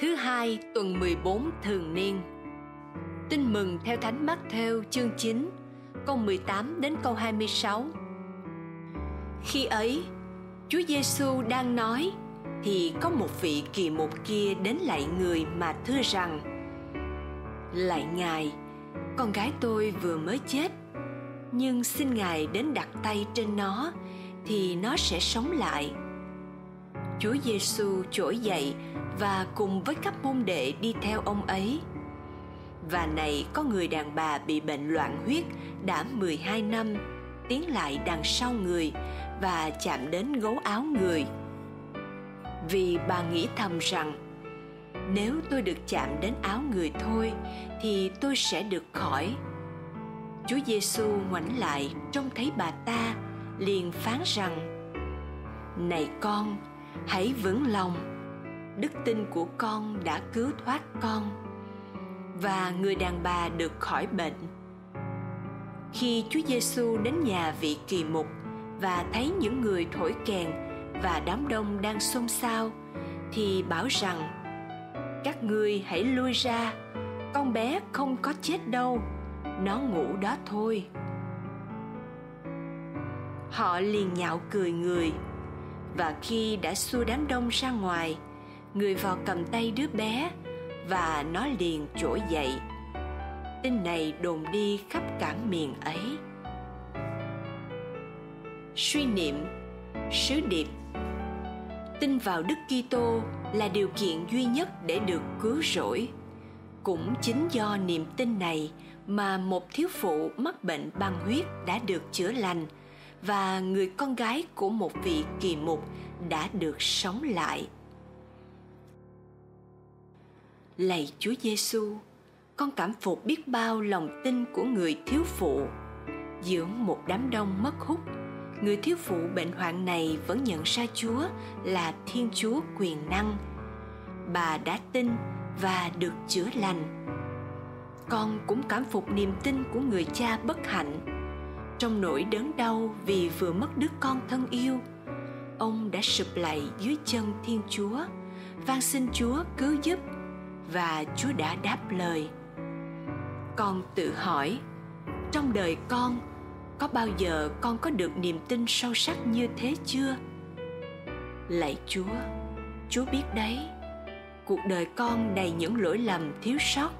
Thứ hai tuần 14 thường niên Tin mừng theo Thánh Mắc theo chương 9 câu 18 đến câu 26 Khi ấy Chúa Giêsu đang nói thì có một vị kỳ mục kia đến lại người mà thưa rằng Lạy Ngài, con gái tôi vừa mới chết nhưng xin Ngài đến đặt tay trên nó thì nó sẽ sống lại. Chúa Giêsu trỗi dậy và cùng với các môn đệ đi theo ông ấy. Và này, có người đàn bà bị bệnh loạn huyết đã 12 năm, tiến lại đằng sau người và chạm đến gấu áo người. Vì bà nghĩ thầm rằng, nếu tôi được chạm đến áo người thôi, thì tôi sẽ được khỏi. Chúa Giêsu ngoảnh lại trông thấy bà ta, liền phán rằng, này con hãy vững lòng. Đức tin của con đã cứu thoát con. Và người đàn bà được khỏi bệnh. Khi Chúa Giêsu đến nhà vị kỳ mục và thấy những người thổi kèn và đám đông đang xôn xao, thì bảo rằng, các ngươi hãy lui ra. Con bé không có chết đâu. Nó ngủ đó thôi. Họ liền nhạo cười người và khi đã xua đám đông ra ngoài, người vào cầm tay đứa bé và nó liền trỗi dậy. Tin này đồn đi khắp cả miền ấy. Suy niệm, sứ điệp. Tin vào đức kitô là điều kiện duy nhất để được cứu rỗi. Cũng chính do niềm tin này mà một thiếu phụ mắc bệnh băng huyết đã được chữa lành và người con gái của một vị kỳ mục đã được sống lại. Lạy Chúa Giêsu, con cảm phục biết bao lòng tin của người thiếu phụ. Giữa một đám đông mất hút, người thiếu phụ bệnh hoạn này vẫn nhận ra Chúa là Thiên Chúa quyền năng. Bà đã tin và được chữa lành. Con cũng cảm phục niềm tin của người cha bất hạnh trong nỗi đớn đau vì vừa mất đứa con thân yêu. Ông đã sụp lạy dưới chân thiên chúa, van xin chúa cứu giúp và chúa đã đáp lời. Con tự hỏi, trong đời con, có bao giờ con có được niềm tin sâu sắc như thế chưa? Lạy chúa chúa biết đấy, cuộc đời con đầy những lỗi lầm thiếu sót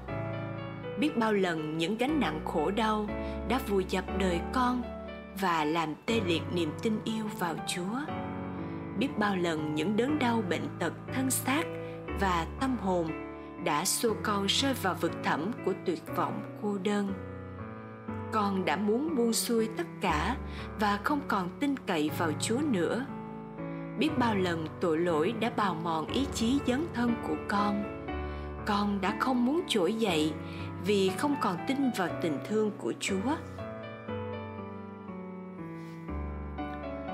biết bao lần những gánh nặng khổ đau đã vùi dập đời con và làm tê liệt niềm tin yêu vào chúa. Biết bao lần những đớn đau bệnh tật thân xác và tâm hồn đã xô con rơi vào vực thẳm của tuyệt vọng cô đơn. Con đã muốn buông xuôi tất cả và không còn tin cậy vào chúa nữa. Biết bao lần tội lỗi đã bào mòn ý chí dấn thân của con con đã không muốn trỗi dậy vì không còn tin vào tình thương của chúa.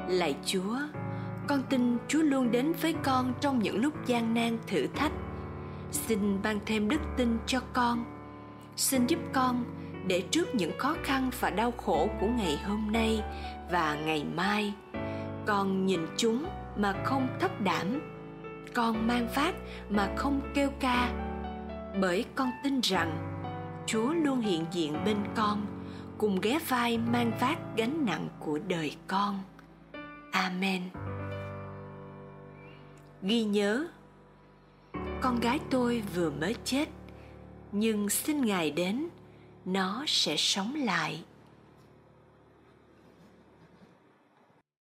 Lạy chúa, con tin chúa luôn đến với con trong những lúc gian nan thử thách. Xin ban thêm đức tin cho con. Xin giúp con để trước những khó khăn và đau khổ của ngày hôm nay và ngày mai, con nhìn chúng mà không thấp đảm, con mang phát mà không kêu ca bởi con tin rằng Chúa luôn hiện diện bên con, cùng ghé vai mang vác gánh nặng của đời con. Amen. Ghi nhớ, con gái tôi vừa mới chết, nhưng xin Ngài đến, nó sẽ sống lại.